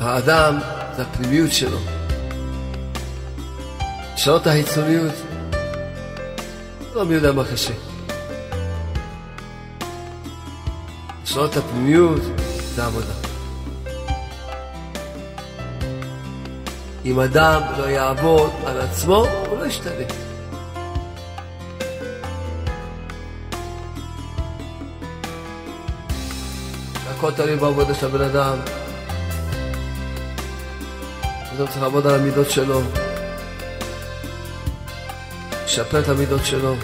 האדם זה הפנימיות שלו. לשנות החיצוניות, לא מי יודע מה קשה. לשנות הפנימיות זה עבודה. אם אדם לא יעבוד על עצמו, הוא לא ישתנה. הכל תלוי בעבודה של הבן אדם. אדם צריך לעבוד על המידות שלו, לשפר את המידות שלו.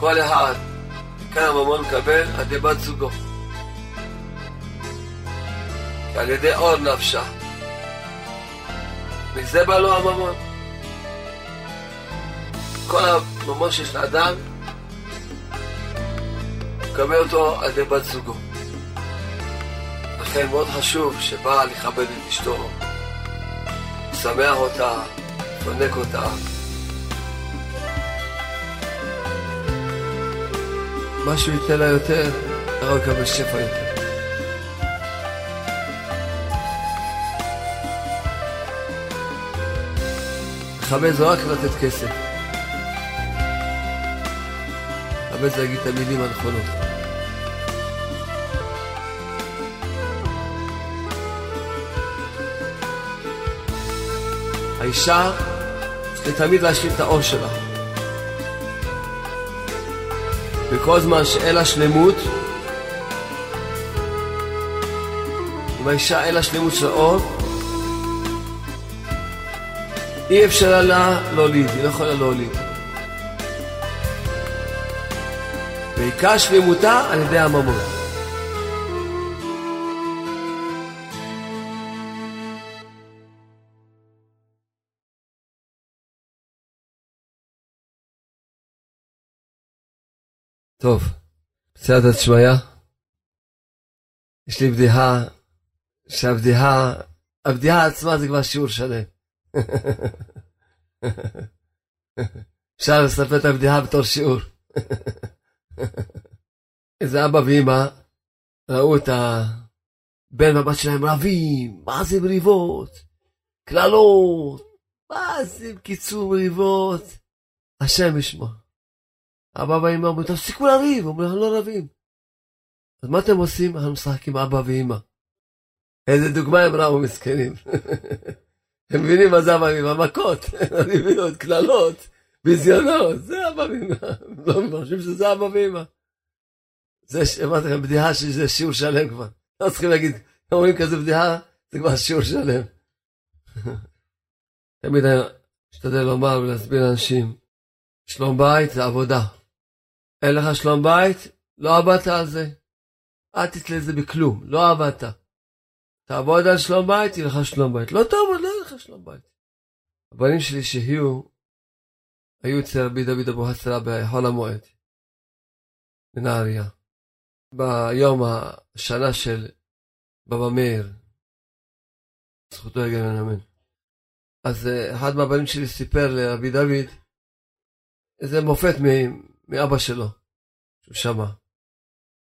כל אחד, כמה ממון מקבל על ידי בת זוגו. על ידי אור נפשה. מזה בא לו הממון. כל הממון שיש לאדם, מקבל אותו על ידי בת זוגו. לכן מאוד חשוב שבעל יכבד את אשתו, ישמח אותה, יפנק אותה. מה שהוא ייתן לה יותר, הרב יקבל שפע יותר. לכבד זה רק לתת כסף. לכבד זה להגיד את המילים הנכונות. האישה צריכה תמיד להשלים את האור שלה. וכל זמן שאין לה שלמות, אם האישה אין לה שלמות של האור, אי אפשר לה להוליד, היא לא יכולה להוליד. ועיקר שלמותה על ידי הממון. טוב, בסייעתא דשמיא, יש לי בדיחה, שהבדיחה, הבדיחה עצמה זה כבר שיעור שלם. אפשר לספר את הבדיחה בתור שיעור. איזה אבא ואמא ראו את הבן והבת שלהם רבים, מה זה מריבות, קללות, מה זה בקיצור מריבות, השם ישמע. אבא ואמא אומרים, תפסיקו לריב, אומרים, אנחנו לא רבים. אז מה אתם עושים? אנחנו משחקים אבא ואמא. איזה דוגמה הם ראו מסכנים. הם מבינים מה זה אבא ואמא, מכות, ריביות, קללות, ביזיונות, זה ואמא. לא חושבים שזה ואמא. זה, אמרתי לכם, בדיחה שזה שיעור שלם כבר. לא צריכים להגיד, אומרים כזה בדיחה, זה כבר שיעור שלם. תמיד אני משתדל לומר ולהסביר לאנשים, שלום בית זה עבודה. אין לך שלום בית, לא עבדת על זה. אל תתלה זה בכלום, לא עבדת. תעבוד על שלום בית, יהיה לך שלום בית. לא תעבוד, לא לך שלום בית. הבנים שלי שהיו, היו אצל רבי דוד אבו הסרה בחול המועד, בנהריה. ביום השנה של בבא מאיר, זכותו יגן אמן. אז אחד מהבנים שלי סיפר לרבי דוד איזה מופת מאבא שלו, שהוא שמע.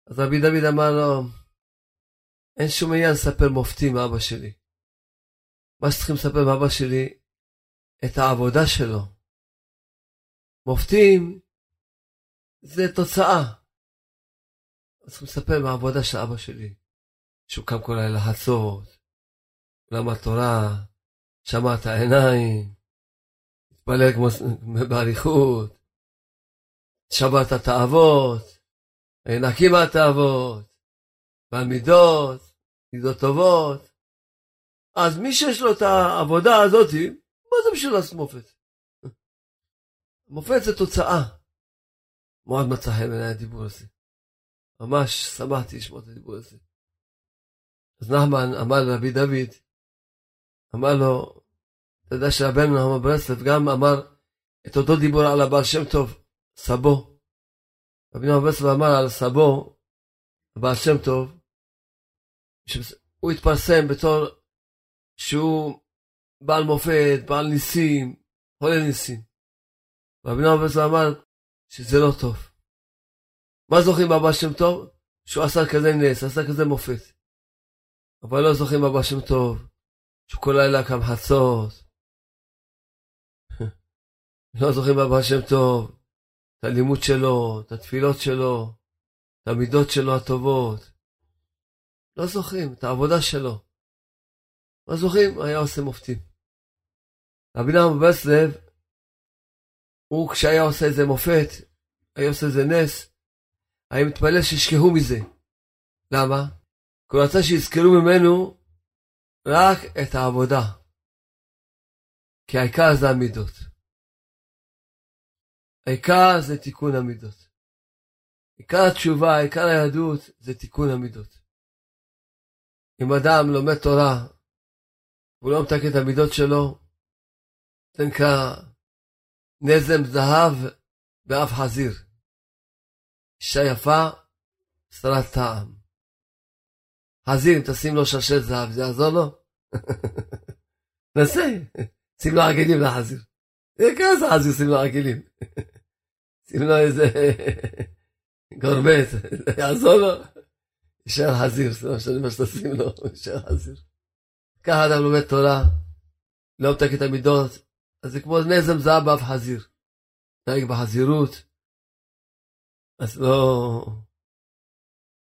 אז רבי דוד אמר לו, אין שום עניין לספר מופתים מאבא שלי. מה שצריכים לספר מאבא שלי, את העבודה שלו. מופתים זה תוצאה. אז צריכים לספר מהעבודה של אבא שלי, שהוא קם כל לילה לחצות, למד תורה, שמע את העיניים, התפלל כמו באריכות, שבר את התאוות, נקי מהתאוות, מהמידות, מידות טובות. אז מי שיש לו את העבודה הזאת, מה זה בשביל לעשות מופת? זה תוצאה. מאוד מצא חן בעיניי הדיבור הזה. ממש שמחתי לשמוע את הדיבור הזה. אז נחמן אמר לרבי דוד, אמר לו, אתה יודע שרבנו נחמן ברסלב גם אמר את אותו דיבור על הבעל שם טוב, סבו. רבי נחמן ברסלב אמר על סבו, הבעל שם טוב, שהוא התפרסם בתור שהוא בעל מופת, בעל ניסים, חולה ניסים. רבי נחמן ברסלב אמר שזה לא טוב. מה זוכרים באבא שם טוב? שהוא עשה כזה נס, עשה כזה מופת. אבל לא זוכרים באבא שם טוב, שהוא כל לילה קם חצות. לא זוכרים באבא שם טוב, את הלימוד שלו, את התפילות שלו, את המידות שלו הטובות. לא זוכרים את העבודה שלו. מה זוכרים? היה עושה מופתים. רבי נחמן ברסלב, הוא כשהיה עושה איזה מופת, היה עושה איזה נס, היה מתפלל שישכחו מזה. למה? כי הוא רצה שיזכרו ממנו רק את העבודה. כי העיקר זה המידות. העיקר זה תיקון המידות. עיקר התשובה, עיקר היהדות, זה תיקון המידות. אם אדם לומד תורה, והוא לא מתקן את המידות שלו, זה נקרא נזם זהב באף חזיר. אישה יפה, שרת טעם. חזיר, אם תשים לו שרשרת זהב, זה יעזור לו? נסה, שים לו עגלים לחזיר. כמה זה חזיר שים לו עגלים? שים לו איזה גורבט, זה יעזור לו? יישאר חזיר, זה לא מה שתשים לו, יישאר חזיר. ככה אדם לומד תורה, לא מתקן את המידות, אז זה כמו נזם זהב באף חזיר. נהג בחזירות, אז לא...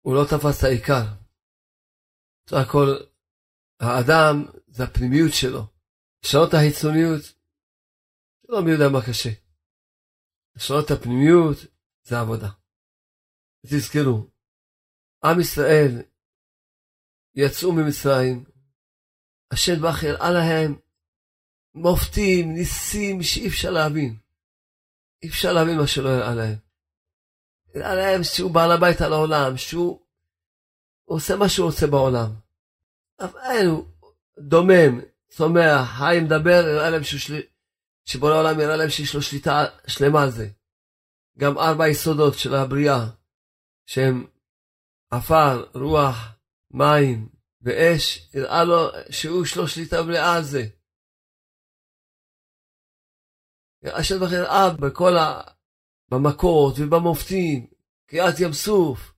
הוא לא תפס את העיקר. בסך הכל, האדם זה הפנימיות שלו. לשנות את החיצוניות, לא מי יודע מה קשה. לשנות את הפנימיות זה עבודה. תזכרו, עם ישראל יצאו ממצרים, השם ברוך הראה להם מופתים, ניסים שאי אפשר להבין. אי אפשר להבין מה שלא הראה להם. הראה להם שהוא בעל הבית על העולם, שהוא עושה מה שהוא רוצה בעולם. אבל הוא דומם, צומח, חי, מדבר, הראה להם שהוא שלי... שבורא העולם הראה להם שיש לו שליטה שלמה על זה. גם ארבע יסודות של הבריאה, שהם עפר, רוח, מים ואש, הראה לו שהוא יש לו שליטה מלאה על זה. השם בכלל הראה בכל ה... במכות ובמופתים, קריעת ים סוף.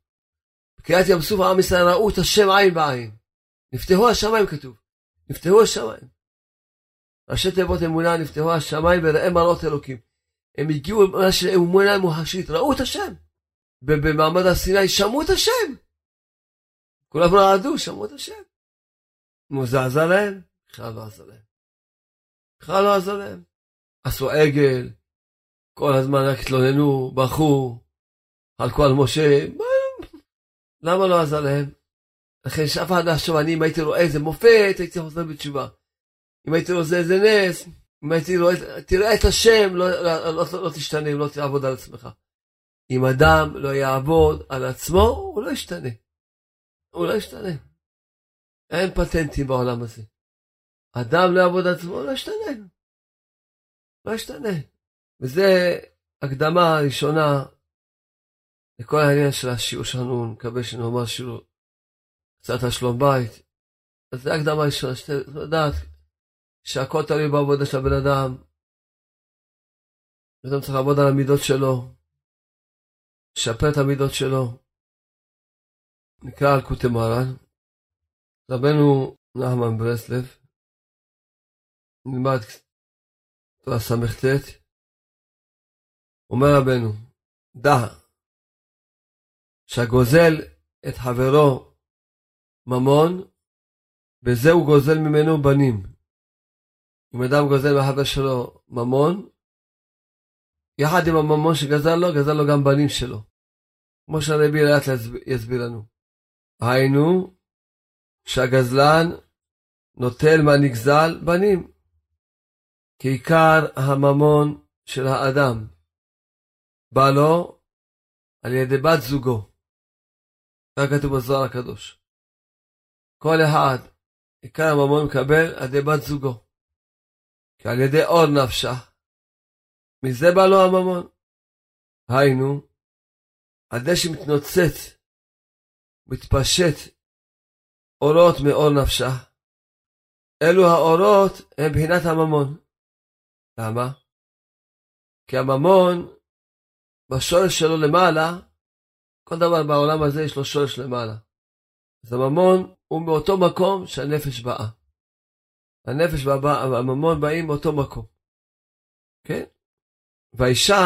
בקריעת ים סוף עם ישראל ראו את השם עין בעין. נפתחו השמיים כתוב. נפתחו השמיים. ראשי תיבות אמונה נפתחו השמיים וראה מראות אלוקים. הם הגיעו למה של אמונה מוחשית, ראו את השם. במעמד הר סיני שמעו את השם. כולם רעדו, שמעו את השם. נו, זה עזר להם? בכלל לא עזר להם. בכלל לא עזר להם. עשו עגל, כל הזמן רק התלוננו, בכו, חלקו על משה, למה לא עזר להם? לכן שאף אחד לא יחשוב, אני אם הייתי רואה איזה מופת, הייתי חוזר בתשובה. אם הייתי רואה איזה נס, אם הייתי רואה, תראה את השם, לא, לא, לא, לא, לא תשתנה, לא תעבוד על עצמך. אם אדם לא יעבוד על עצמו, הוא לא ישתנה. הוא לא ישתנה. אין פטנטים בעולם הזה. אדם לא יעבוד עצמו, לא ישתנה. לא ישתנה. וזה הקדמה הראשונה לכל העניין של השיעור שלנו, נקווה שנאמר שיעור קצת על שלום בית. אז זה הקדמה ראשונה, שתי לדעת שהכל תלוי בעבודה של הבן אדם. אדם צריך לעבוד על המידות שלו, לשפר את המידות שלו. נקרא על קוטי מרן. רבנו נחמן ברסלב, נלמד תורה ס"ט, אומר רבנו, דע שהגוזל את חברו ממון, בזה הוא גוזל ממנו בנים. אם אדם גוזל מהחבר שלו ממון, יחד עם הממון שגזל לו, גזל לו גם בנים שלו. כמו שהרבי לאט יסביר לנו. היינו, שהגזלן נוטל מהנגזל בנים. כי עיקר הממון של האדם בא לו על ידי בת זוגו. כך כתוב בזוהר הקדוש. כל אחד, עיקר הממון מקבל על ידי בת זוגו. כי על ידי אור נפשה. מזה בא לו הממון. היינו, הדשא מתנוצץ, מתפשט, אורות מאור נפשה. אלו האורות הם בחינת הממון. למה? כי הממון, בשורש שלו למעלה, כל דבר בעולם הזה יש לו שורש למעלה. אז הממון הוא מאותו מקום שהנפש באה. הנפש והממון באים מאותו מקום. כן? והאישה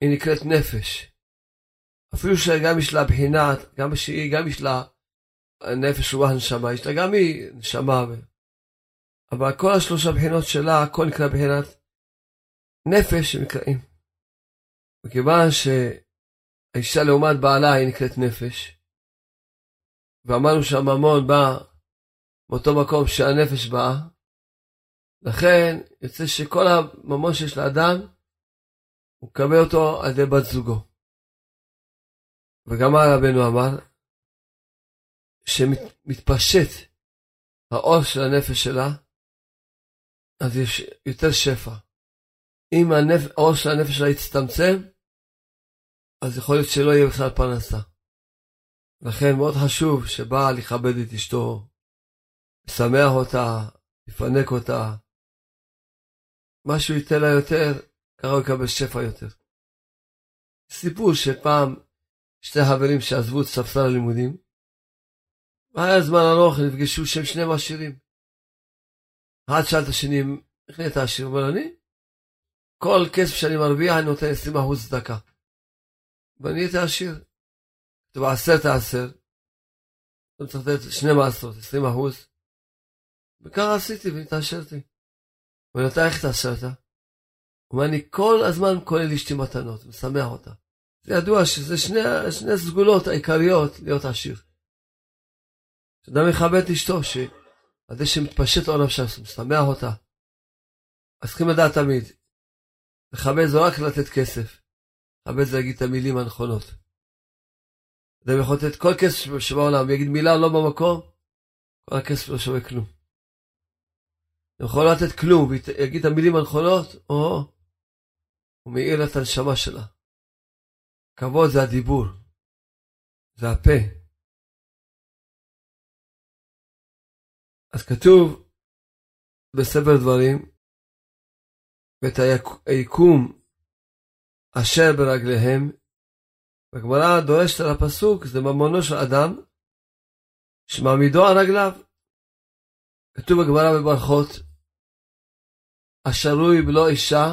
היא נקראת נפש. אפילו שגם יש לה בחינת, גם שהיא, גם יש לה נפש רוח נשמה, יש לה גם היא נשמה. אבל כל השלושה בחינות שלה, הכל נקרא בחינת נפש שנקראים. מכיוון שהאישה לעומת בעלה היא נקראת נפש, ואמרנו שהממון בא מאותו מקום שהנפש באה, לכן יוצא שכל הממון שיש לאדם, הוא מקבל אותו על ידי בת זוגו. וגם מה רבנו אמר? שמתפשט האור של הנפש שלה, אז יש יותר שפע. אם. האור של הנפש שלה יצטמצם, אז יכול להיות שלא יהיה בכלל פרנסה. לכן מאוד חשוב שבעל יכבד את אשתו, ישמח אותה, יפנק אותה. מה שהוא ייתן לה יותר, ככה הוא יקבל שפע יותר. סיפור שפעם שתי חברים שעזבו את ספסל הלימודים, והיה זמן ארוך, נפגשו שהם שניהם עשירים. אחד שאל את השני, איך נהיית עשיר? הוא אומר, אני? כל כסף שאני מרוויח, אני נותן 20% צדקה. ואני הייתי עשיר. כתוב עשרת העשר, אני צריך לתת שני מעשרות, 20 אחוז. וככה עשיתי והתעשרתי. הוא אומר, אתה איך התעשרת? הוא אומר, אני כל הזמן כולל לאשתי מתנות, משמח אותה. זה ידוע שזה שני, שני סגולות העיקריות להיות עשיר. כשאדם מכבד את אשתו, שעל זה שמתפשט עולם נפשה, משמח אותה. אז צריכים לדעת תמיד, לכבד זה רק לתת כסף. לכבד זה להגיד את המילים הנכונות. אדם יכול לתת כל כסף שבעולם, ויגיד מילה לא במקום, כל הכסף לא שווה כלום. הוא יכול לתת כלום, ויגיד את המילים הנכונות, או, הוא מאיר את הנשמה שלה. כבוד זה הדיבור, זה הפה. אז כתוב בספר דברים, ואת היקום אשר ברגליהם, והגמרא דורשת על הפסוק, זה ממונו של אדם, שמעמידו על רגליו. כתוב בגמרא בברכות, השרוי בלא אישה,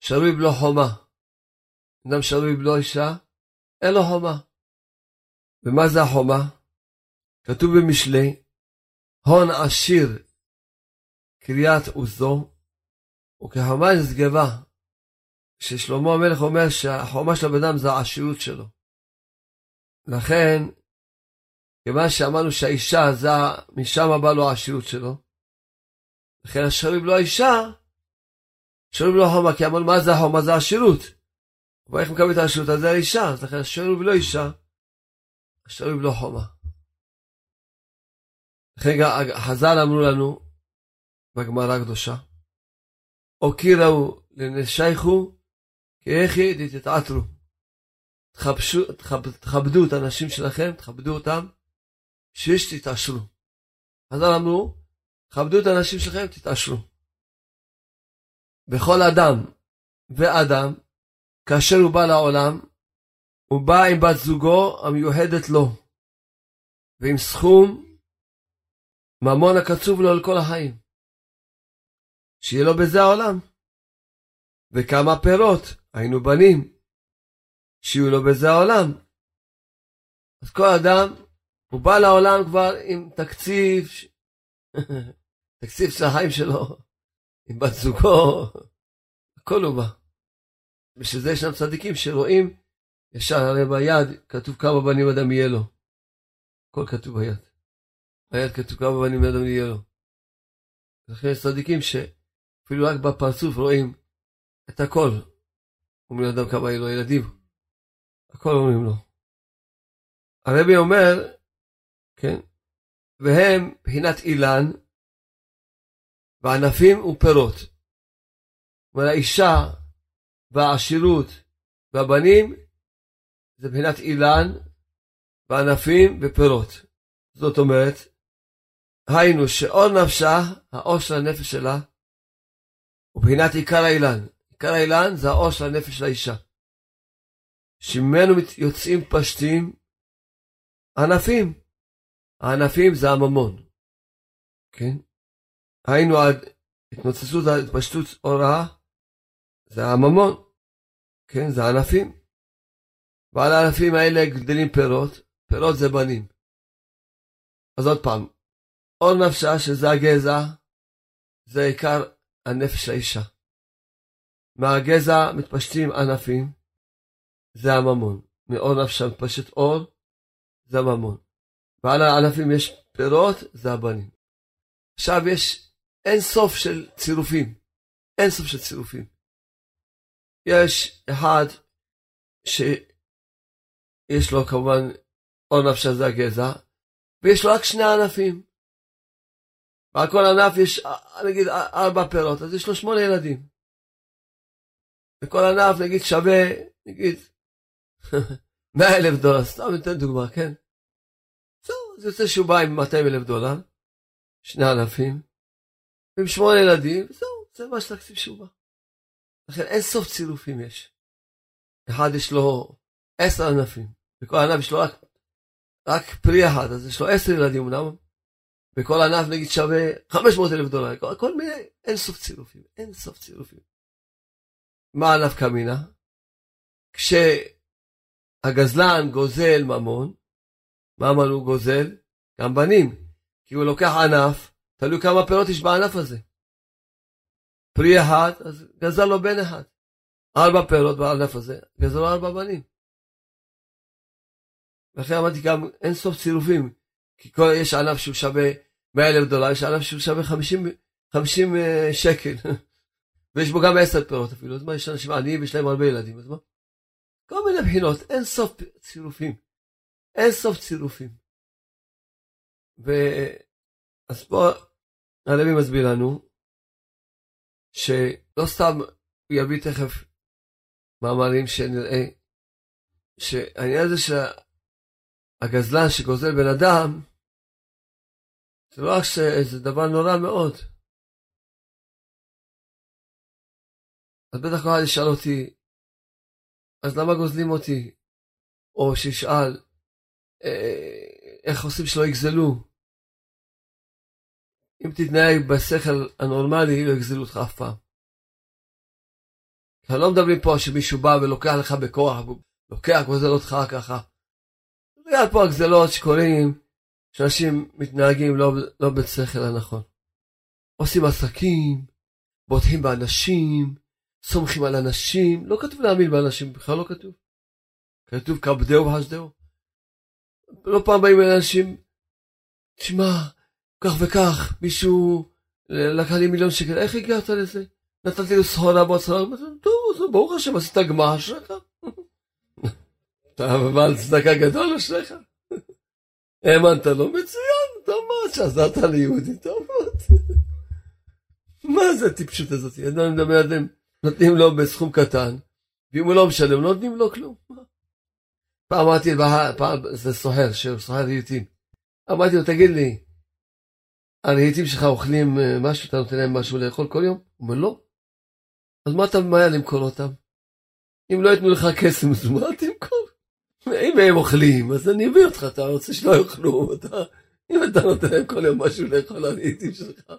שרוי בלא חומה. אדם שרוי בלא אישה, אין לו חומה. ומה זה החומה? כתוב במשלי, הון עשיר קריאת עוזו, וכחומה נשגבה, ששלמה המלך אומר שהחומה של הבן אדם זה העשירות שלו. לכן, כיוון שאמרנו שהאישה זה, משם בא לו העשירות שלו, לכן השרים לא האישה, שרים לא חומה, כי אמרנו מה זה החומה? זה העשירות. ואיך מקבל את הרשות? אז זה האישה, אז לכן השרוב לא אישה, השרוב לא חומה. לכן חז"ל אמרו לנו בגמרא הקדושה, אוקיראו לנשייכו כאיכי דתתעתרו. תכבדו את האנשים שלכם, תכבדו אותם, שיש תתעשרו. חז"ל אמרו, תכבדו את האנשים שלכם, תתעשרו. בכל אדם ואדם כאשר הוא בא לעולם, הוא בא עם בת זוגו המיוחדת לו, ועם סכום ממון הקצוב לו לכל החיים. שיהיה לו בזה העולם. וכמה פירות, היינו בנים, שיהיו לו בזה העולם. אז כל אדם, הוא בא לעולם כבר עם תקציב, תקציב של החיים שלו, עם בת זוגו, הכל הוא בא. בשביל זה ישנם צדיקים שרואים ישר, הרי ביד כתוב כמה בנים אדם יהיה לו. הכל כתוב ביד. ביד כתוב כמה בנים אדם יהיה לו. לכן יש צדיקים שאפילו רק בפרצוף רואים את הכל. אומרים לאדם כמה יהיה לו ילדים. הכל אומרים לו. הרבי אומר, כן, והם מבחינת אילן וענפים ופירות. זאת אומרת, האישה והעשירות והבנים זה מבחינת אילן וענפים ופירות. זאת אומרת, היינו שאור נפשה, האור של הנפש שלה, הוא בחינת עיקר האילן. עיקר האילן זה האור של הנפש של האישה. שממנו יוצאים פשטים ענפים. הענפים זה הממון. כן? היינו עד התנוצצות, התפשטות אורה, זה הממון. כן? זה הענפים. ועל הענפים האלה גדלים פירות, פירות זה בנים. אז עוד פעם, אור נפשה שזה הגזע, זה עיקר הנפש האישה. מהגזע מתפשטים ענפים, זה הממון. מאור נפשה מתפשט אור, זה הממון. ועל הענפים יש פירות, זה הבנים. עכשיו יש אין סוף של צירופים. אין סוף של צירופים. יש אחד שיש לו כמובן אור נפשה זה הגזע, ויש לו רק שני ענפים. ועל כל ענף יש נגיד ארבע פירות, אז יש לו שמונה ילדים. וכל ענף נגיד שווה, נגיד, מאה אלף דולר, סתם ניתן דוגמה, כן? זהו, אז יוצא שהוא בא עם 200 אלף דולר, שני ענפים, ועם שמונה ילדים, זהו, זה מה שתקציב שהוא בא. לכן אין סוף צירופים יש. אחד יש לו עשר ענפים, וכל ענף יש לו רק, רק פרי אחד, אז יש לו עשר ילדים אמנם, וכל ענף נגיד שווה 500 אלף דולר, כל, כל מיני, אין סוף צירופים, אין סוף צירופים. מה ענף קמינה? כשהגזלן גוזל ממון, מה אמרנו גוזל? גם בנים, כי הוא לוקח ענף, תלוי כמה פירות יש בענף הזה. פרי אחד, אז גזל לו בן אחד. ארבע פירות בענף הזה, גזל לו ארבע בנים. לכן אמרתי גם אין סוף צירופים, כי כל, יש ענף שהוא שווה 100 אלף דולר, יש ענף שהוא שווה 50, 50 uh, שקל, ויש בו גם 10 פירות אפילו, אז מה, יש אנשים עניים ויש להם הרבה ילדים, אז מה? כל מיני בחינות, אין סוף צירופים, אין סוף צירופים. ו... אז פה הרבי מסביר לנו, שלא סתם הוא יביא תכף מאמרים שנראה, שהעניין הזה של הגזלן שגוזל בן אדם, זה לא רק שזה דבר נורא מאוד. אז בטח כל אחד ישאל אותי, אז למה גוזלים אותי? או שישאל, אה, איך עושים שלא יגזלו? אם תתנהג בשכל הנורמלי, לא יגזלו אותך אף פעם. אנחנו לא מדברים פה שמישהו בא ולוקח לך בכוח, לוקח, גוזל אותך ככה. בגלל פה הגזלות שקורים, שאנשים מתנהגים לא, לא בשכל הנכון. עושים עסקים, בוטחים באנשים, סומכים על אנשים, לא כתוב להאמין באנשים, בכלל לא כתוב. כתוב כבדהו וחשדהו. לא פעם באים אנשים, תשמע, כך וכך, מישהו לקח לי מיליון שקל, איך הגעת לזה? נתתי לו סחורה בוצרה, טוב, ברוך השם, עשית גמר אשריך. אתה בעל צדקה גדול אשריך. האמנת לו, מצוין, טוב מאוד שעזרת ליהודי, טוב מאוד. מה זה הטיפשות הזאת? אני מדבר עליהם, נותנים לו בסכום קטן, ואם הוא לא משלם, לא נותנים לו כלום. פעם אמרתי, פעם זה סוחר, סוחר רהיטים. אמרתי לו, תגיד לי, הרהיטים שלך אוכלים אה, משהו, אתה נותן להם משהו לאכול כל יום? הוא אומר, לא. אז מה אתה ממהר למכור אותם? אם לא ייתנו לך כסף, אז מה תמכור? אם הם אוכלים, אז אני אביא אותך, אתה רוצה שלא יאכלו, אתה, אם אתה נותן להם כל יום משהו לאכול על העיתים שלך,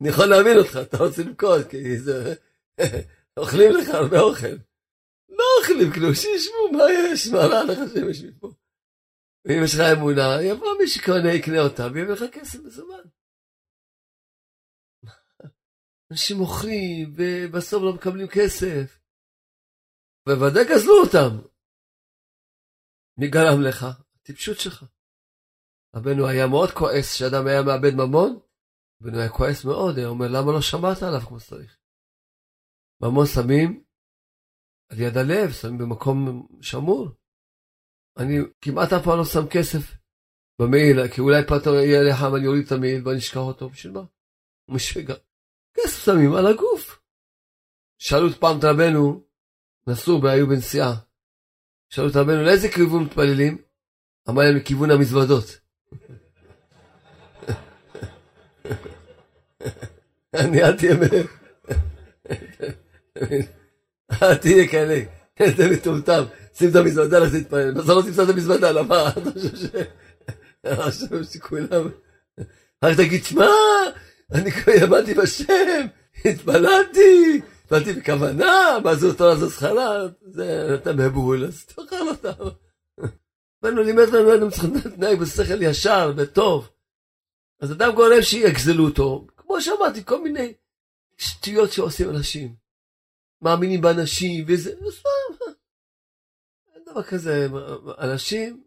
אני יכול להבין אותך, אתה רוצה למכור, כי זה, אוכלים לך הרבה אוכל. לא אוכלים כלום, שישבו, מה יש, מה רע לך שהם יושבים פה. ואם יש לך אמונה, יבוא מי שקונה, יקנה אותה, ויביא לך כסף מזומן. אנשים מוכרים, ובסוף לא מקבלים כסף. בוודאי גזלו אותם. מי גרם לך? הטיפשות שלך. רבנו היה מאוד כועס שאדם היה מאבד ממון, רבנו היה כועס מאוד, היה אומר למה לא שמעת עליו כמו שצריך. ממון שמים על יד הלב, שמים במקום שמור. אני כמעט אף פעם לא שם כסף במעיל, כי אולי פתאום יהיה לך ואני אוריד את המעיל ואני אשכח אותו, בשביל מה? הוא משגע. כסף שמים על הגוף. שאלו את פעם את רבנו, נסעו והיו בנסיעה, שאלו את רבנו לאיזה כיוון מתפללים? אמר להם לכיוון המזוודות. אני אל תהיה אל תהיה כאלה, איזה מטומטם, שים את המזוודה, לא לך תתפלל. לא, בסוף לא תמצא את המזוודה, לא, למה? אתה חושב שכולם... רק תגיד, שמע, אני כבר האמנתי בשם, התפללתי, התפללתי בכוונה, מה זה אותו לזוז חלת? זה אתה מבול, אז תאכל אותם. בנו לימד לנו, אדם צריך להתנהג בשכל ישר וטוב. אז אדם גורם שיגזלו אותו, כמו שאמרתי, כל מיני שטויות שעושים אנשים. מאמינים באנשים, וזה, אין דבר כזה, אנשים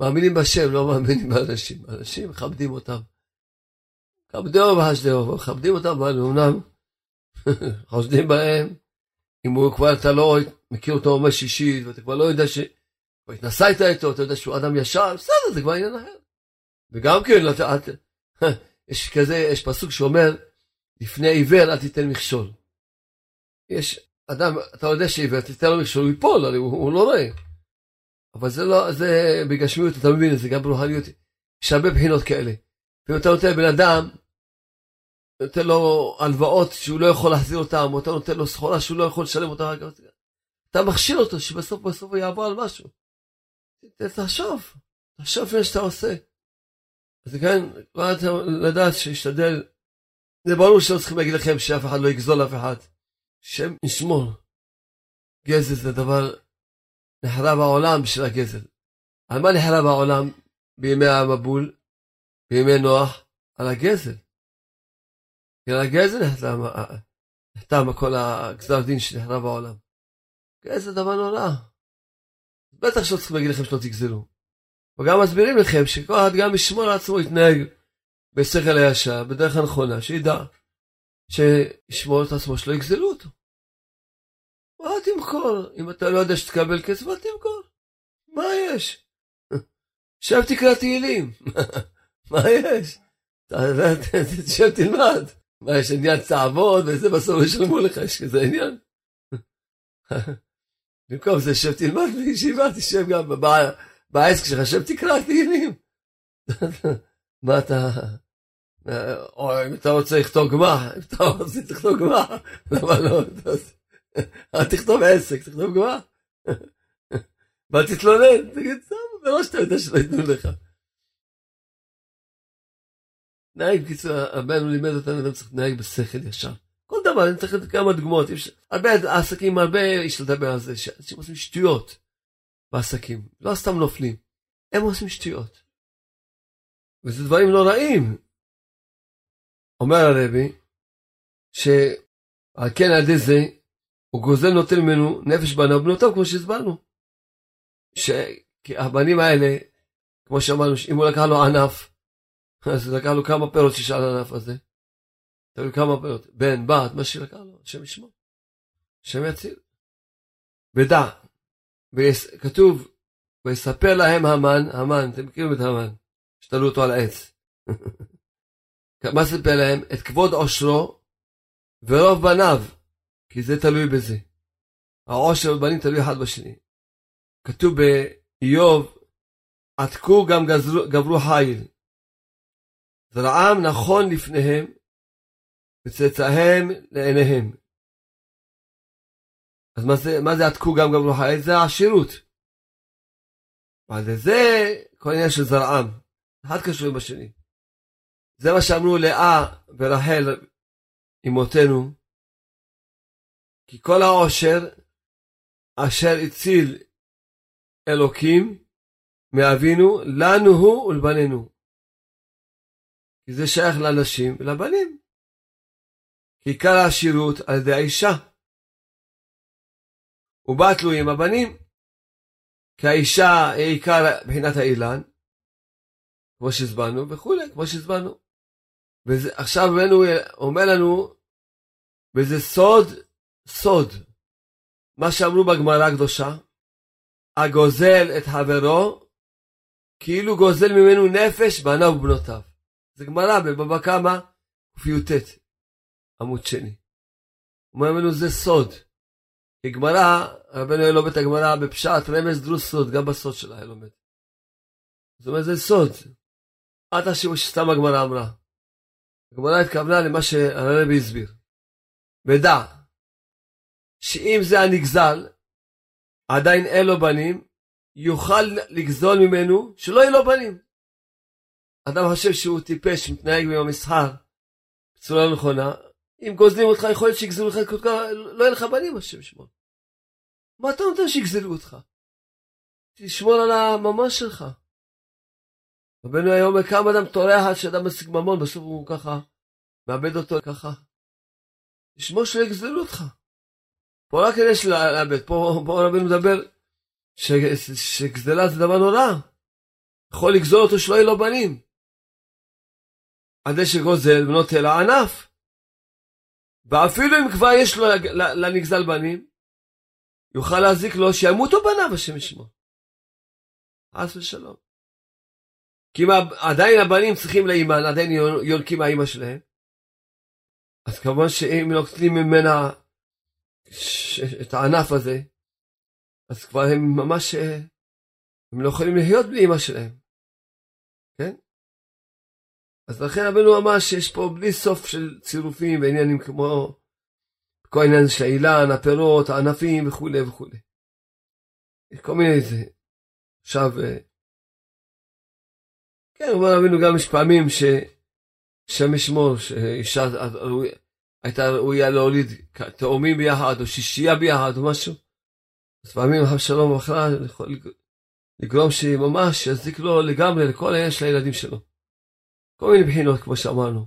מאמינים בשם, לא מאמינים באנשים. אנשים מכבדים אותם. כבדהו והשדהו, מכבדים אותם, אבל אמנם חושדים בהם. אם הוא כבר, אתה לא מכיר אותו אומר שישית, ואתה כבר לא יודע ש... כבר התנסית איתו, אתה יודע שהוא אדם ישר, בסדר, זה כבר עניין אחר. וגם כן, את, יש כזה, יש פסוק שאומר, לפני עיוור אל תיתן מכשול. יש אדם, אתה יודע שעיוור, תיתן לו מכשול, הוא ייפול, הרי הוא, הוא לא רואה. אבל זה לא, זה בגשמיות, אתה מבין את זה, גם ברוחניות, יש הרבה בחינות כאלה. ואם אתה נותן לבן אדם, נותן לו הלוואות שהוא לא יכול להחזיר אותן, או אתה נותן לו סחורה שהוא לא יכול לשלם אותה, אתה מכשיל אותו שבסוף בסוף הוא יעבור על משהו. תחשוב, תחשוב לפני שאתה עושה. אז כן, כבר אתה לדעת שישתדל, זה ברור שלא צריכים להגיד לכם שאף אחד לא יגזול אף אחד. שם ישמור. גזל זה דבר נחרב העולם בשביל הגזל. על מה נחרב העולם בימי המבול, בימי נוח? על הגזל. כי על הגזל נחתם, כל הגזר דין שנחרב העולם. גזל דבר נורא. בטח שלא צריכים להגיד לכם שלא תגזלו. וגם מסבירים לכם שכל אחד גם ישמור על עצמו, יתנהג בשכל הישר, בדרך הנכונה, שידע שישמור את עצמו, שלא יגזלו אותו. אל תמכור, אם אתה לא יודע שתקבל כסף, אל תמכור. מה יש? שב תקרא תהילים. מה יש? תשב תלמד. מה יש עניין תעבוד וזה בסוף ישלמו לך, יש כזה עניין? במקום זה שב תלמד בישיבה, תשב גם בעסק שלך, שב תקרא תהילים. מה אתה... או אם אתה רוצה לכתוב גמח, אם אתה רוצה לכתוב גמח, למה לא? אל תכתוב עסק, תכתוב גמח. ואל תתלונן, תגיד, טוב, מראש אתה יודע שלא ייתנו לך. נהג, בקיצור, הבן לימד אותנו, אדם צריך לנהג בשכל ישר. כל דבר, אני צריך לתת כמה דוגמאות. הרבה עסקים, הרבה, יש לדבר על זה, שאנשים עושים שטויות בעסקים. לא סתם נופלים, הם עושים שטויות. וזה דברים לא רעים. אומר הרבי, שעל כן על ידי זה, הוא גוזל נותן ממנו נפש בנה ובנותיו, כמו שהסברנו. שהבנים האלה, כמו שאמרנו, אם הוא לקח לו ענף, אז לקח לו כמה פירות שיש על הענף הזה. תראו כמה פירות, בן, בת, מה שלקח לו, השם ישמור. השם יציל. ודע, כתוב, ויספר להם המן, המן, אתם מכירים את המן, שתלו אותו על העץ. מה סיפר להם? את כבוד עושרו ורוב בניו, כי זה תלוי בזה. העושר ובנים תלוי אחד בשני. כתוב באיוב, עתקו גם גזרו, גברו חיל. זרעם נכון לפניהם, וצאצאיהם לעיניהם. אז מה זה, מה זה עתקו גם גברו חיל? זה העשירות. אבל זה כל העניין של זרעם. אחד קשור בשני. זה מה שאמרו לאה ורחל אמותינו, כי כל העושר אשר הציל אלוקים מאבינו, לנו הוא ולבנינו. כי זה שייך לאנשים ולבנים. כי עיקר העשירות על ידי האישה. ובה תלויים הבנים. כי האישה היא עיקר מבחינת האילן, כמו שהסברנו, וכולי, כמו שהסברנו. ועכשיו רבנו אומר לנו, וזה סוד, סוד, מה שאמרו בגמרא הקדושה, הגוזל את חברו, כאילו גוזל ממנו נפש בניו ובנותיו. זה גמרא בבבא קמא, קי"ט, עמוד שני. אומר לנו זה סוד. כי גמרא, רבנו לומד את הגמרא בפשט, רמז דרוס סוד, גם בסוד שלה היה לומד. זאת אומרת זה סוד. אל תחשבו שסתם הגמרא אמרה. הגמרא התכוונה למה שהרבי הסביר. ודע שאם זה הנגזל, עדיין אין לו בנים, יוכל לגזול ממנו שלא יהיו לו בנים. אדם חושב שהוא טיפש, מתנהג עם המסחר בצורה נכונה, אם גוזלים אותך יכול להיות שיגזלו לך כל כך, לא יהיה לך בנים השם שמור. מה אתה נותן שיגזלו אותך? תשמור על הממש שלך. רבנו היום אומר כמה אדם טורח שאדם משיג ממון, בסוף הוא ככה, מאבד אותו ככה. תשמור שלא יגזלו אותך. פה רק יש לאבד, פה, פה רבנו מדבר ש, שגזלה זה דבר נורא. יכול לגזול אותו שלא יהיו לו בנים. עד שגוזל ונוטה לענף. ואפילו אם כבר יש לו לנגזל בנים, יוכל להזיק לו שימותו בניו השם ישמור. חס ושלום. כי אם עדיין הבנים צריכים לאימן, עדיין יונקים האימא שלהם, אז כמובן שאם נוקטים ממנה את הענף הזה, אז כבר הם ממש, הם לא יכולים להיות בלי אימא שלהם? אז לכן רבנו אמר שיש פה בלי סוף של צירופים ועניינים כמו כל העניין של האילן, הפירות, הענפים וכולי וכולי. כל מיני זה. עכשיו, אה, כן, אומר רבינו גם יש פעמים ששם ישמור, שאישה הייתה ראויה להוליד תאומים ביחד, או שישייה ביחד, או משהו. אז פעמים אבשלום יכול לגרום שממש יזיק לו לגמרי לכל העניין של הילדים שלו. כל מיני בחינות, כמו שאמרנו.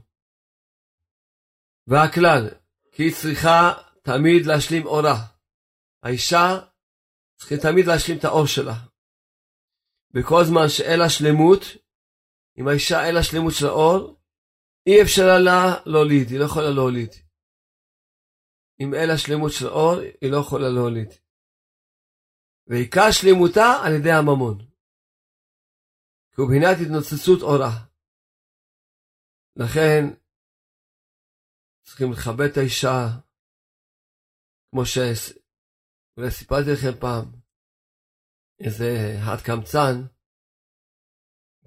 והכלל, כי היא צריכה תמיד להשלים אורה. האישה צריכה תמיד להשלים את האור שלה. בכל זמן שאין לה שלמות, אם האישה אין לה שלמות של האור, אי אפשר לה להוליד, היא לא יכולה להוליד. אם אין לה שלמות של האור, היא לא יכולה להוליד. ועיקר שלמותה על ידי הממון. כי הוא בחינת התנוצצות אורה. לכן צריכים לכבד את האישה, כמו שסיפרתי לכם פעם, איזה אחד קמצן,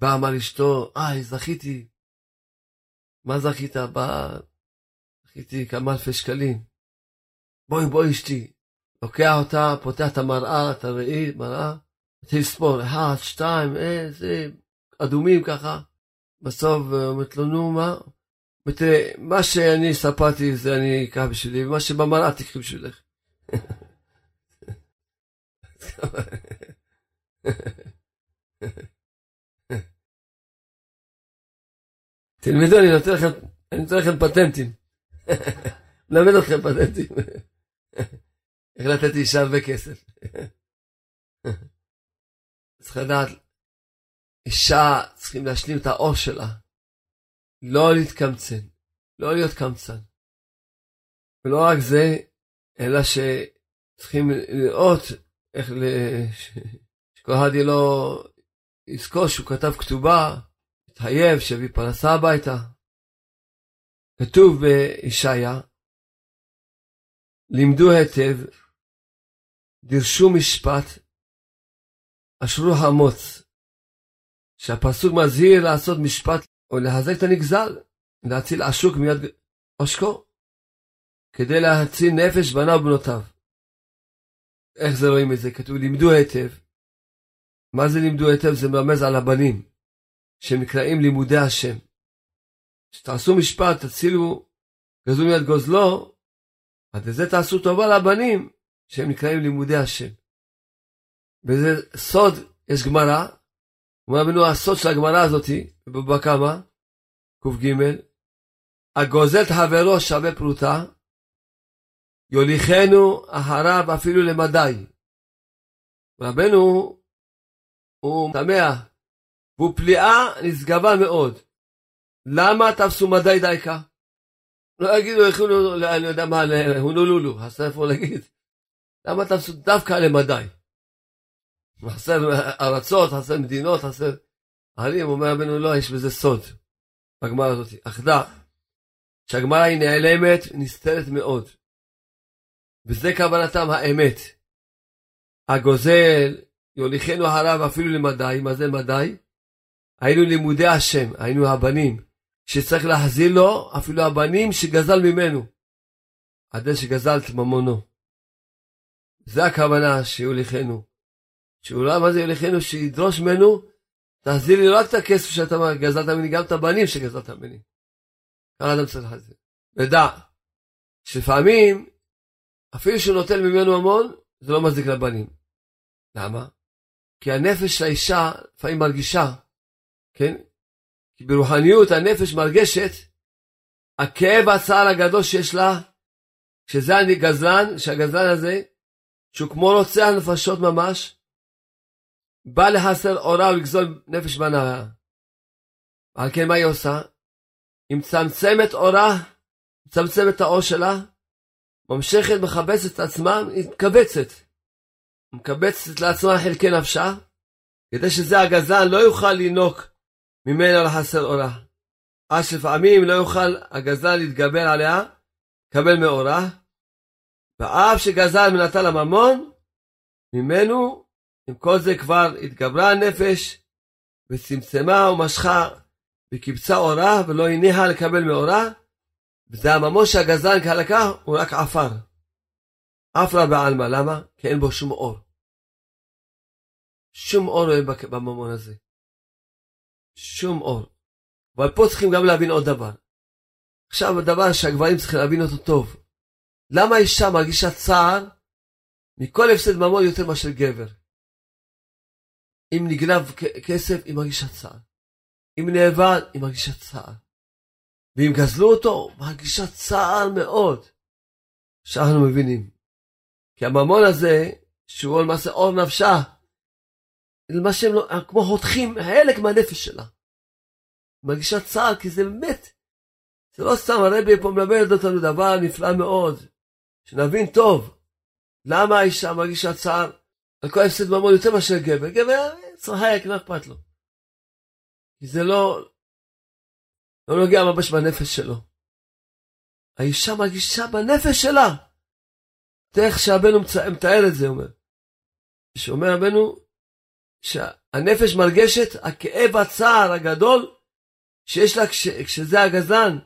בא אמר לאשתו, היי, זכיתי. מה זכית? בא, זכיתי כמה אלפי שקלים. בואי, בואי אשתי. לוקח אותה, פותח את המראה, את הראי, מראה, מתחיל לספור, אחד, שתיים, איזה, אדומים ככה. בסוף אומרת לו, נו, מה? ותראה, מה שאני ספרתי זה אני אקח בשבילי, ומה שבמראה תקחי בשבילך. תלמדו, אני נותן לכם, אני נותן לכם פטנטים. מלמד אתכם פטנטים. איך לתת אישה הרבה כסף. צריך לדעת, אישה צריכים להשלים את האור שלה. לא להתקמצן, לא להיות קמצן. ולא רק זה, אלא שצריכים לראות איך ל... שכל אחד יהיה לו יזכור שהוא כתב כתובה, התחייב, שיביא פרנסה הביתה. כתוב בישעיה, לימדו היטב, דירשו משפט, אשרו המוץ, שהפסוק מזהיר לעשות משפט או לחזק את הנגזל, להציל עשוק מיד עושקו, כדי להציל נפש בניו ובנותיו. איך זה רואים את זה? כתוב לימדו היטב. מה זה לימדו היטב? זה מרמז על הבנים, שנקראים לימודי השם. שתעשו משפט, תצילו, גזלו מיד גוזלו, אז לזה תעשו טובה לבנים, שהם נקראים לימודי השם. וזה סוד, יש גמרא, אומר רבנו הסוד של הגמרא הזאתי, בבבא קג, הגוזל את חברו שווה פרוטה, יוליכנו אחריו אפילו למדי. רבנו הוא תמה, והוא פליאה נשגבה מאוד. למה תפסו מדי דייקה? לא יגידו, הכינו, אני יודע מה, הונולולו, אז איפה להגיד? למה תפסו דווקא למדי? חסר ארצות, חסר מדינות, חסר ערים, אומר רבנו, לא, יש בזה סוד, בגמרא הזאת. אך דע, שהגמרא היא נעלמת, נסתרת מאוד. וזה כוונתם האמת. הגוזל, יוליכנו אחריו אפילו למדי, מה זה מדי? היינו לימודי השם, היינו הבנים, שצריך להחזיר לו אפילו הבנים שגזל ממנו, עד שגזל את ממונו. זה הכוונה שיוליכנו. שהוא לא מה זה יוליכנו, שידרוש ממנו, תחזיר לי רק את הכסף שאתה גזלת ממני, גם את הבנים שגזלת ממני. ככה אדם צריך להחזיר. ודע, שלפעמים, אפילו שהוא נוטל ממנו המון, זה לא מזיק לבנים. למה? כי הנפש של האישה לפעמים מרגישה, כן? כי ברוחניות הנפש מרגשת הכאב הצער הגדול שיש לה, שזה הגזלן, שהגזלן הזה, שהוא כמו רוצח נפשות ממש, בא לחסר אורה ולגזול נפש בנאה. על כן מה היא עושה? היא מצמצמת אורה, מצמצמת האור שלה, ממשכת, מכבסת את עצמה, היא מתקבצת. מקבצת לעצמה חלקי נפשה, כדי שזה הגזלן לא יוכל לינוק ממנה לחסר אורה. עד שלפעמים לא יוכל הגזלן להתגבר עליה, לקבל מאורה, ואף שגזל מנתה לממון, ממנו, עם כל זה כבר התגברה הנפש, וצמצמה ומשכה, וקיבצה אורה, ולא הניחה לקבל מאורה, וזה הממון שהגזלן כהלכה הוא רק עפר. עפרה בעלמא, למה? כי אין בו שום אור. שום אור אין בממון הזה. שום אור. אבל פה צריכים גם להבין עוד דבר. עכשיו הדבר שהגברים צריכים להבין אותו טוב. למה אישה מרגישה צער מכל הפסד ממון יותר מאשר גבר? אם נגנב כסף, היא מרגישה צער. אם נאבד, היא מרגישה צער. ואם גזלו אותו, מרגישה צער מאוד. שאנחנו מבינים. כי הממון הזה, שהוא למעשה אור נפשה, מה שהם לא, כמו חותכים חלק מהנפש שלה. מרגישה צער, כי זה באמת, זה לא סתם הרבי פה מלמד אותנו דבר נפלא מאוד, שנבין טוב, למה האישה מרגישה צער על כל הפסד ממון יותר מאשר גבר, גבר צרחק, מה אכפת לו? כי זה לא, לא נוגע ממש בנפש שלו. האישה מרגישה בנפש שלה. תראה שהבנו מתאר את זה, אומר. שאומר רבנו, שהנפש מרגשת הכאב הצער הגדול שיש לה כש, כשזה הגזלן,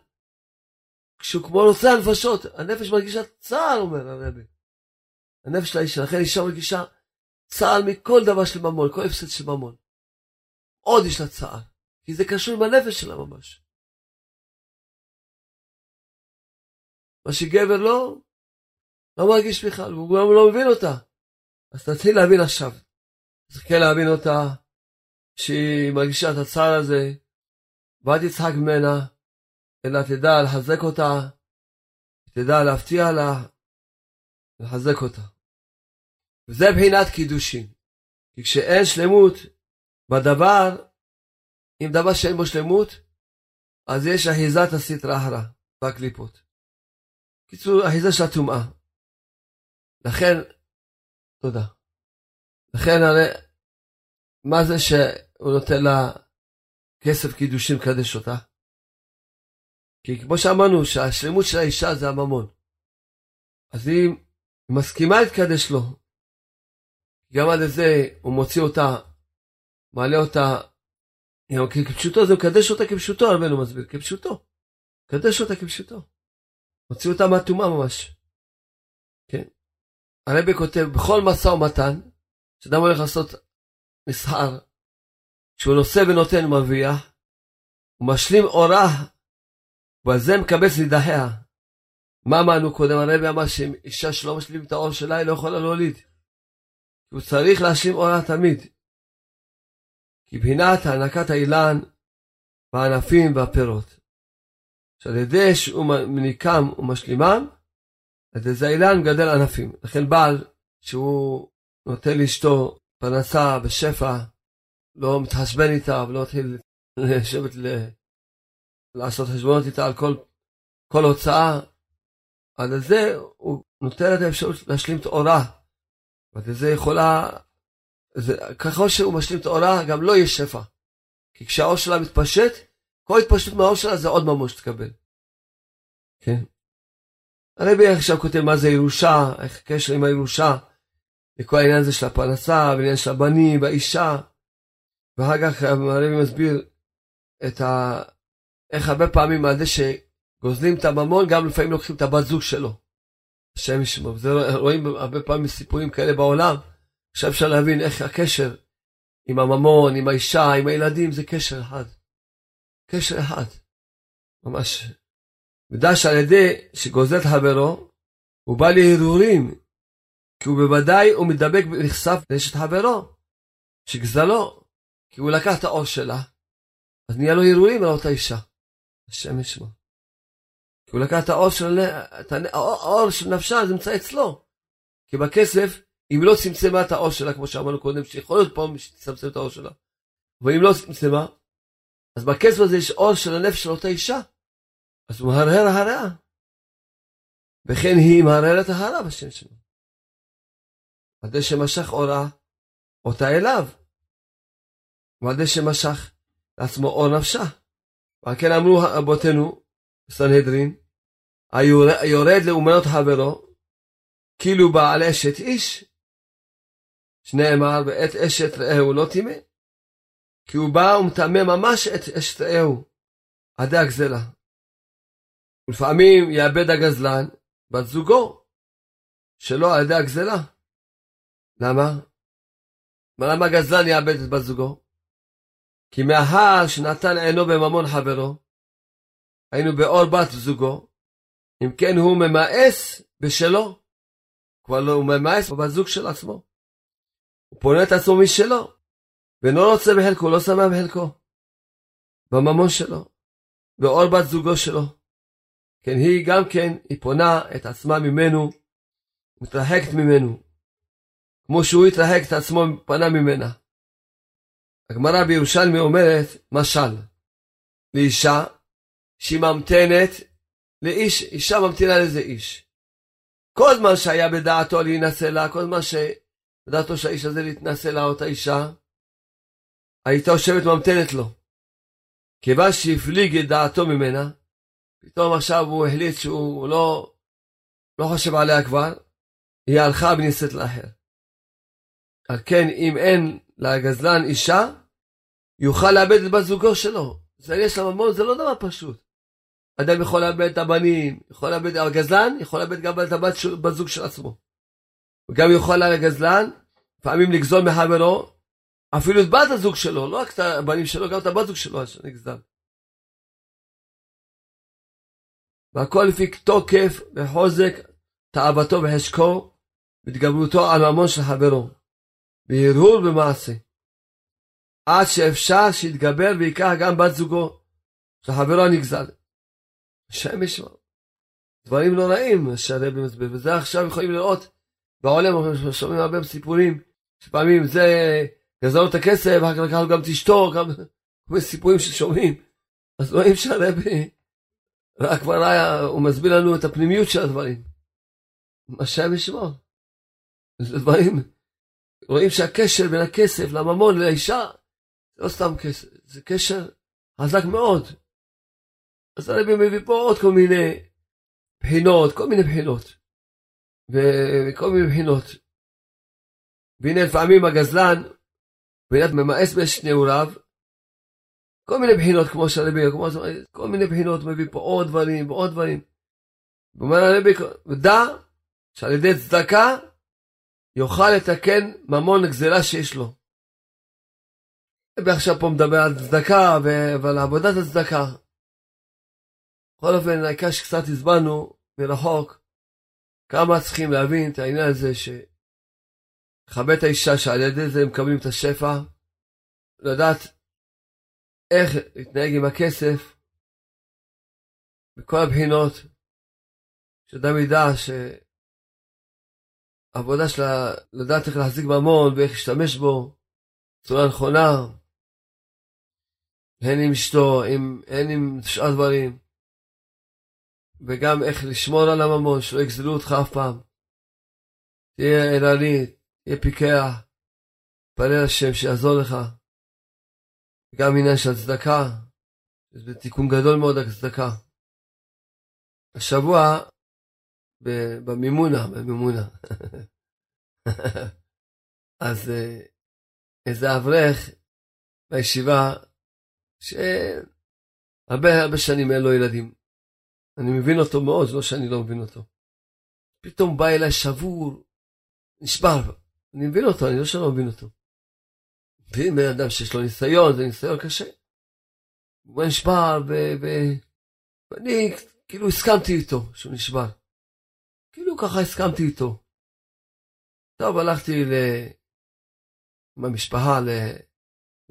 כשהוא כמו נושא הנפשות, הנפש מרגישה צער, אומר הרבי. הנפש של האישה, לכן אישה מרגישה צער מכל דבר של ממון, כל הפסד של ממון. עוד יש לה צער, כי זה קשור עם הנפש שלה ממש. מה שגבר לא, לא מרגיש בכלל, הוא גם לא מבין אותה. אז תתחיל להבין עכשיו. תזכה להבין אותה, שהיא מרגישה את הצער הזה, ואל תצחק ממנה, אלא תדע לחזק אותה, תדע להפתיע לה, לחזק אותה. וזה בחינת קידושין. כי כשאין שלמות בדבר, אם דבר שאין בו שלמות, אז יש אחיזת הסטרא אחרא והקליפות. קיצור, אחיזה של הטומאה. לכן, תודה. לכן הרי, מה זה שהוא נותן לה כסף קידושין מקדש אותה? כי כמו שאמרנו, שהשלמות של האישה זה הממון. אז היא מסכימה להתקדש לו. גם עד לזה הוא מוציא אותה, מעלה אותה, כפשוטו זה מקדש אותה כפשוטו, רבנו מסביר, כפשוטו. מקדש אותה כפשוטו. מוציא אותה מהטומאה ממש. כן. הרבי כותב, בכל משא ומתן, שאדם הולך לעשות מסחר, שהוא נושא ונותן ומרוויח, הוא משלים אורה, ועל זה מקבץ נידחיה. מה אמרנו קודם? הרבי אמר שאם אישה שלא משלים את האור שלה, היא לא יכולה להוליד. הוא צריך להשלים אורה תמיד. כי בחינת הענקת האילן והענפים והפירות. שעל ידי שהוא מניקם ומשלימם, על ידי זה האילן מגדל ענפים. לכן בעל שהוא נותן לאשתו פרנסה בשפע, לא מתחשבן איתה ולא מתחיל לשבת ל... לעשות חשבונות איתה על כל, כל הוצאה, על זה הוא נותן את האפשרות להשלים את אורה. ועל זה יכולה, זה, ככל שהוא משלים את האורה, גם לא יהיה שפע. כי כשהאור שלה מתפשט, כל התפשטות מהאור שלה זה עוד ממש תקבל. כן? הרבי עכשיו כותב מה זה ירושה, איך הקשר עם הירושה. לכל העניין הזה של הפרנסה, ועניין של הבנים, והאישה. ואחר כך הרבי מסביר את איך הרבה פעמים על זה שגוזלים את הממון, גם לפעמים לוקחים את הבת זוג שלו. השם ישמור. רואים הרבה פעמים סיפורים כאלה בעולם. עכשיו אפשר להבין איך הקשר עם הממון, עם האישה, עם הילדים, זה קשר אחד. קשר אחד. ממש. ודע שעל ידי שגוזל את חברו, הוא בא להרהורים, כי הוא בוודאי הוא מדבק ונחשף לאשת חברו, שגזלו, כי הוא לקח את האור שלה, אז נהיה לו הרהורים על אותה אישה. השם ישמע. כי הוא לקח את האור של, את האור של נפשה, זה נמצא אצלו. כי בכסף, אם לא צמצמה את האור שלה, כמו שאמרנו קודם, שיכול להיות פעם שתצמצם את האור שלה, ואם לא צמצמה, אז בכסף הזה יש אור של הנפש של אותה אישה. אז הוא מהרהר הרעה. וכן היא מהרהרת ההרה בשם שלו. על זה שמשך אורה אותה אליו. ועל זה שמשך לעצמו אור נפשה. ועל כן אמרו אבותינו בסנהדרין, היורד לאומנות חברו, כאילו בעל אשת איש, שנאמר, ואת אשת רעהו לא טימא, כי הוא בא ומטמא ממש את אשת רעהו, עדי הגזלה. ולפעמים יאבד הגזלן בת זוגו, שלא על ידי הגזלה. למה? למה הגזלן יאבד את בת זוגו? כי מאחר שנתן עינו בממון חברו, היינו באור בת זוגו, אם כן הוא ממאס בשלו, כבר לא, הוא ממאס בבת זוג של עצמו. הוא פונה את עצמו משלו, ואינו רוצה בחלקו, לא שמח בחלקו, בממון שלו, באור בת זוגו שלו. כן, היא גם כן, היא פונה את עצמה ממנו, מתרחקת ממנו, כמו שהוא התרחק את עצמו, פנה ממנה. הגמרא בירושלמי אומרת, משל, לאישה שהיא ממתנת לאיש, אישה ממתינה לאיזה איש. כל זמן שהיה בדעתו להינשא לה, כל זמן שבדעתו שהאיש הזה להתנשא לה, אותה אישה, הייתה יושבת ממתנת לו. כיוון שהפליג את דעתו ממנה, פתאום עכשיו הוא החליט שהוא לא, לא חושב עליה כבר, היא הלכה ונישאת לאחר. על כן, אם אין לגזלן אישה, יוכל לאבד את בת זוגו שלו. זה יש לה ממון, זה לא דבר פשוט. אדם יכול לאבד את הבנים, יכול לאבד, הגזלן יכול לאבד גם את הבת של, בת זוג של עצמו. וגם יכול הגזלן, לפעמים לגזול מחברו, אפילו את בת הזוג שלו, לא רק את הבנים שלו, גם את הבת זוג שלו שנגזל. והכל לפי תוקף וחוזק תאוותו וחשקו והתגברותו על ממון של חברו. בהרהור במעשה. עד שאפשר שיתגבר ויקח גם בת זוגו של חברו הנגזל. השם ישמע. דברים נוראים לא שהרבי מסביר, וזה עכשיו יכולים לראות בעולם, שומעים הרבה סיפורים, שפעמים זה גזר את הכסף, אחר כך גם את אשתו, גם סיפורים ששומעים. אז רואים שהרבי רק כבר היה, הוא מסביר לנו את הפנימיות של הדברים. השם ישמור. זה דברים רואים שהקשר בין הכסף לממון לאישה לא סתם קשר, זה קשר חזק מאוד. אז הרבי מביא פה עוד כל מיני בחינות, כל מיני בחינות. וכל מיני בחינות. והנה לפעמים הגזלן, ביד ממאס בשני נעוריו, כל מיני בחינות כמו שהרבי, כל מיני בחינות, מביא פה עוד דברים ועוד דברים. ואומר הרבי, דע שעל ידי צדקה יוכל לתקן ממון גזלה שיש לו. ועכשיו פה מדבר על צדקה ועל עבודת הצדקה. בכל אופן, העיקר שקצת הסברנו מרחוק כמה צריכים להבין את העניין הזה שכבד את האישה שעל ידי זה הם מקבלים את השפע, לדעת איך להתנהג עם הכסף בכל הבחינות, שאדם ידע ש... העבודה שלה לדעת איך להחזיק ממון ואיך להשתמש בו בצורה נכונה, הן עם אשתו, הן עם שאר דברים, וגם איך לשמור על הממון, שלא יגזלו אותך אף פעם. תהיה ערני, תהיה פיקח, תפלל השם שיעזור לך. גם עניין של צדקה, זה תיקון גדול מאוד הצדקה. השבוע במימונה, במימונה. אז אה, איזה אברך בישיבה, ש... הרבה הרבה שנים אין לו ילדים. אני מבין אותו מאוד, לא שאני לא מבין אותו. פתאום בא אליי שבור, נשבר. אני מבין אותו, אני לא שלא מבין אותו. ואם בן אדם שיש לו ניסיון, זה ניסיון קשה. הוא נשבר, ואני כאילו הסכמתי איתו שהוא נשבר. כאילו ככה הסכמתי איתו. טוב, הלכתי ל... עם המשפחה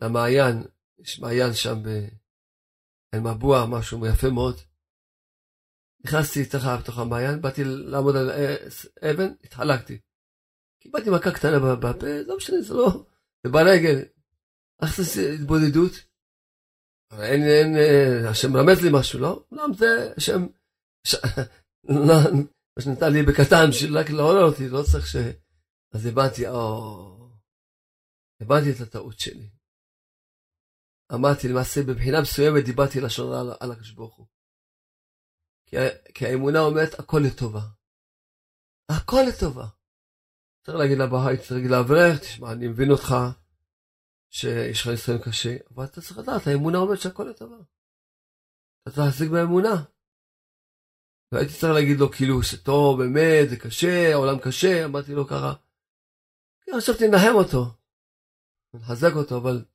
למעיין, יש מעיין שם באל-מבוע, משהו יפה מאוד. נכנסתי ככה בתוך המעיין, באתי לעמוד על אבן, התחלקתי. קיבלתי מכה קטנה בפה, לא משנה, זה לא, זה ברגל. איך זה התבודדות? אין, אין, אה, השם מרמז לי משהו, לא? לא, זה השם, לא, מה שנתן לי בקטן, בשביל רק לעורר אותי, לא צריך ש... אז הבנתי, או... הבנתי את הטעות שלי. אמרתי, למעשה, מבחינה מסוימת דיברתי לשון על הקדוש ברוך הוא. כי, האמונה אומרת, הכל לטובה. הכל לטובה. צריך להגיד לבית, צריך להגיד לאברך, תשמע, אני מבין אותך, שיש לך ניסיון קשה, אבל אתה צריך לדעת, האמונה אומרת שהכל לטובה. אתה צריך להשיג באמונה. והייתי צריך להגיד לו כאילו שטוב, באמת, זה קשה, העולם קשה, אמרתי לו ככה. חשבתי לנחם אותו, לחזק אותו, אבל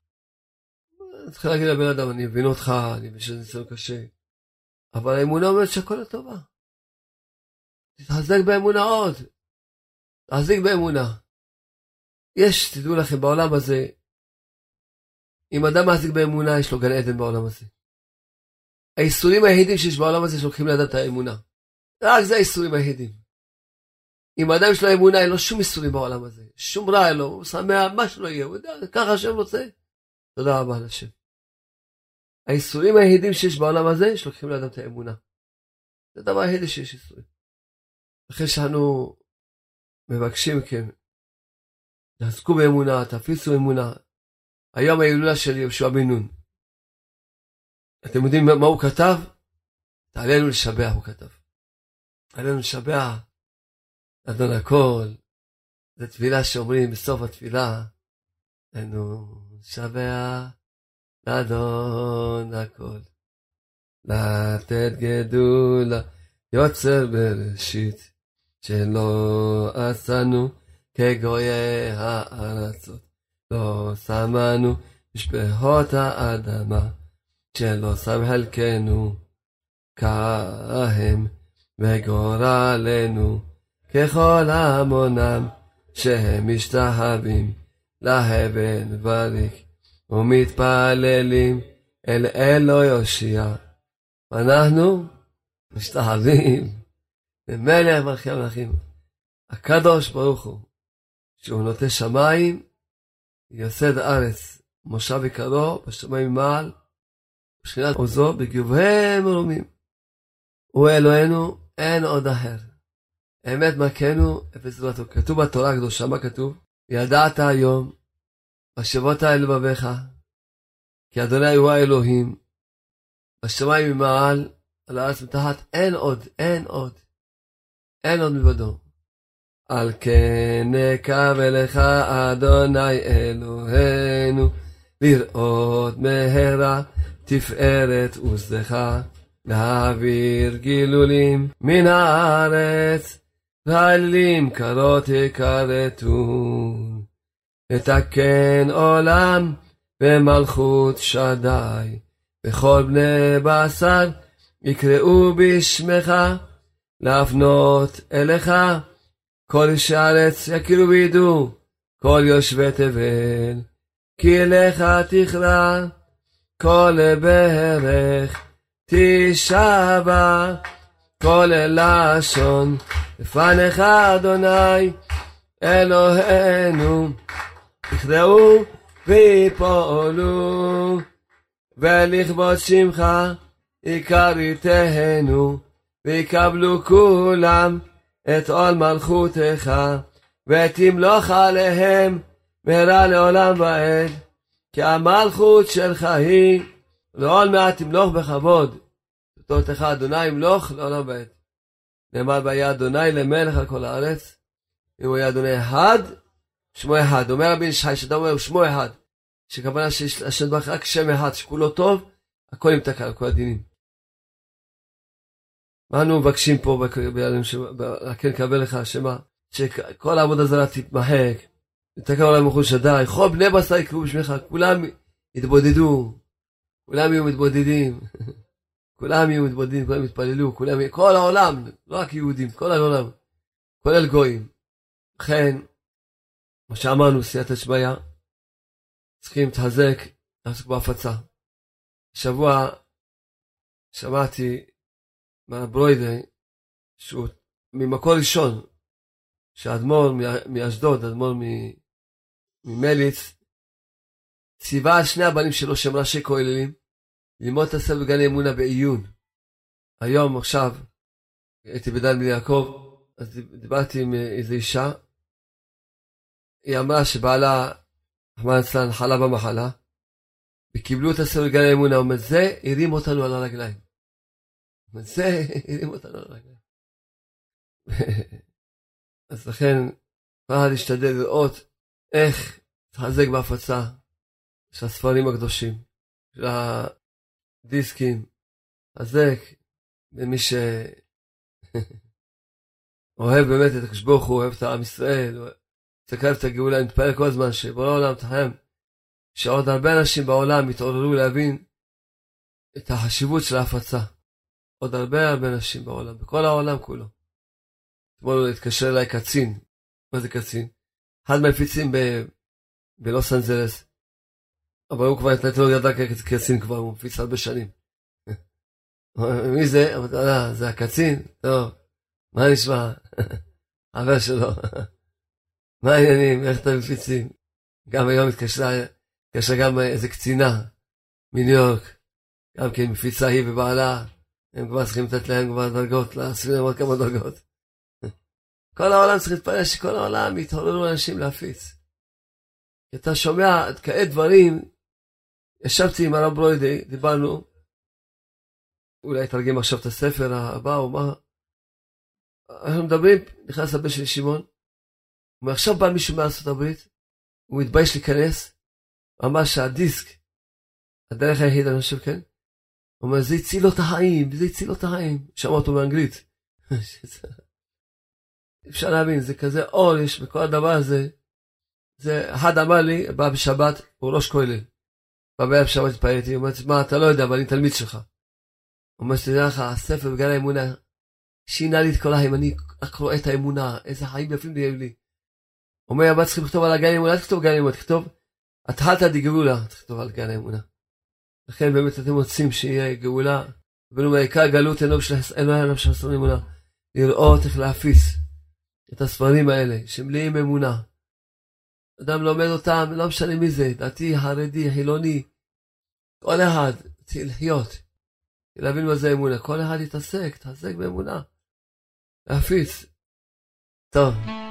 צריך להגיד לבן אדם, אני מבין אותך, אני מבין שזה ניסיון קשה, אבל האמונה אומרת שהכל לטובה. תתחזק באמונה עוד, תחזיק באמונה. יש, תדעו לכם, בעולם הזה, אם אדם מחזיק באמונה, יש לו גן עדן בעולם הזה. האיסורים היחידים שיש בעולם הזה שלוקחים לאדם את האמונה. רק זה האיסורים היחידים. אם האדם יש לו אמונה, אין לו שום איסורים בעולם הזה. שום רע אין לו, הוא שמח, מה שלא יהיה, הוא יודע, ככה השם רוצה. תודה רבה לשם. האיסורים היחידים שיש בעולם הזה, שלוקחים לאדם את האמונה. זה הדבר היחידי שיש איסורים. אחרי שאנו מבקשים מכם, תעסקו באמונה, תפיסו אמונה. היום ההילולה של יהושע בן נון. אתם יודעים מה הוא כתב? תעלינו לשבח, הוא כתב. עלינו לשבח, אדון הכל. זו תפילה שאומרים בסוף התפילה, עלינו לשבח, לאדון הכל. לתת גדולה, יוצר בראשית, שלא עשנו כגויי הארצות. לא שמנו משפחות האדמה. שלא שם חלקנו כהם וגורלנו ככל המונם שהם משתחווים להבן וריק ומתפללים אל אלו יושיע. אנחנו משתחווים למלך מלכי המלכים. הקדוש ברוך הוא, שהוא נוטה שמיים, יסד ארץ, מושב יקרו בשמיים מעל, בשכינת עוזו בגבוהי מרומים. הוא אלוהינו, אין עוד אחר. אמת מכנו, אפס זולתו. כתוב בתורה הקדושה, מה כתוב? ידעת היום, בשבות אל לבביך, כי אדוני הוא האלוהים, בשמיים ממעל, על הארץ מתחת, אין עוד, אין עוד, אין עוד מלבדו. על כן נקווה לך, אדוני אלוהינו, לראות מהרה תפארת ושדך, להעביר גילולים מן הארץ, והאלים קרות יכרתון. לתקן עולם במלכות שדי, וכל בני בשר יקראו בשמך, להפנות אליך, כל איש הארץ יכירו וידעו, כל יושבי תבל, כי אליך תכרע. כל ברך תשבע, כל לשון לפניך אדוני אלוהינו, יכרעו ויפולו, ולכבוד שמך יכריתנו, ויקבלו כולם את עול מלכותך, ותמלוך עליהם מהרה לעולם ועד. כי המלכות שלך היא לעול מעט תמלוך בכבוד. בתורתך אדוני ימלוך לעולם ועד. נאמר והיה אדוני למלך על כל הארץ. אם הוא היה אדוני אחד, שמו אחד. אומר רבי ישחי שאתה אומר שמו אחד. שכוונה שיש לשם ברך רק שם אחד שכולו טוב, הכל נמתק על כל הדינים. מה אנו מבקשים פה בימים כן קבל לך שמה? שכל העבודה זרה תתמחק, נתקע עולם מחוץ שדי, כל בני בשר יקראו בשמך, כולם יתבודדו, כולם יהיו מתבודדים, כולם יהיו מתבודדים, כולם יתפללו, כולם, כל העולם, לא רק יהודים, כל העולם, כולל גויים. לכן, כמו שאמרנו, סייעתא שמיא, צריכים להתחזק, לעסוק בהפצה. השבוע שמעתי מהברוידה, שהוא ממקור ראשון, שהאדמו"ר מאשדוד, אדמו"ר ממליץ, ציווה על שני הבנים שלו שהם ראשי כוללים, ללמוד את הספר בגן אמונה בעיון. היום, עכשיו, הייתי בדן בני יעקב, אז דיברתי עם איזו אישה, היא אמרה שבעלה, רחמנא ליצלן, חלה במחלה, וקיבלו את הספר בגן האמונה, אומר, זה הרים אותנו על הרגליים. זה הרים אותנו על הרגליים. אז לכן, צריכה להשתדל לראות איך להתחזק בהפצה של הספרים הקדושים, של הדיסקים, חזק למי שאוהב באמת את הקדוש ברוך הוא, אוהב את עם ישראל, מסתכל את הגאולה, אני מתפלל כל הזמן שבורא העולם תחם, שעוד הרבה אנשים בעולם יתעוררו להבין את החשיבות של ההפצה. עוד הרבה הרבה אנשים בעולם, בכל העולם כולו. אתמול התקשר אליי קצין, מה זה קצין? אחד מהמפיצים ב- בלוס אנזלס, אבל הוא כבר נתן לו ידע כקצין כבר, הוא מפיץ הרבה שנים. מי זה? אמרתי, אה, זה הקצין? טוב, מה נשמע? חבר שלו. מה העניינים? איך אתם מפיצים? גם היום התקשרה, התקשרה גם איזה קצינה מניו יורק, גם כן מפיצה היא ובעלה, הם כבר צריכים לתת להם כבר דרגות, להוסיף להם עוד כמה דרגות. כל העולם צריך להתפלל שכל העולם יתעוררו אנשים להפיץ. אתה שומע כעת דברים, ישבתי עם הרב ברוידי, דיברנו, אולי יתרגם עכשיו את הספר הבא או מה, אנחנו מדברים, נכנס לבן של שמעון, הוא אומר, עכשיו בא מישהו מארצות הברית, הוא מתבייש להיכנס, הוא אמר שהדיסק, הדרך היחידה, אני חושב, כן, הוא אומר, זה הציל לו את החיים, זה הציל לו את החיים, שמע אותו באנגלית. אפשר להבין, זה כזה אור יש בכל הדבר הזה. זה, אחד אמר לי, בא בשבת, הוא ראש כולל. בא בערב שבת התפללתי, הוא אומר, מה, אתה לא יודע, אבל אני תלמיד שלך. הוא אומר, שתדע לך, הספר בגן האמונה שינה לי את כל החיים, אני רק רואה את האמונה, איזה חיים יפים נהיו לי. אומר, אבל צריכים לכתוב על הגן האמונה, אל תכתוב גן האמונה, תכתוב, התחלת דגאולה, תכתוב על גן האמונה. לכן באמת אתם רוצים שיהיה גאולה, אבל הוא מעיקר גלות אינו של חסרון אמונה, לראות איך להפיס את הספרים האלה, שמלאים אמונה. אדם לומד אותם, לא משנה מי זה, דתי, חרדי, חילוני, כל אחד צריך לחיות, להבין מה זה אמונה, כל אחד יתעסק, תעסק באמונה, להפיץ. טוב.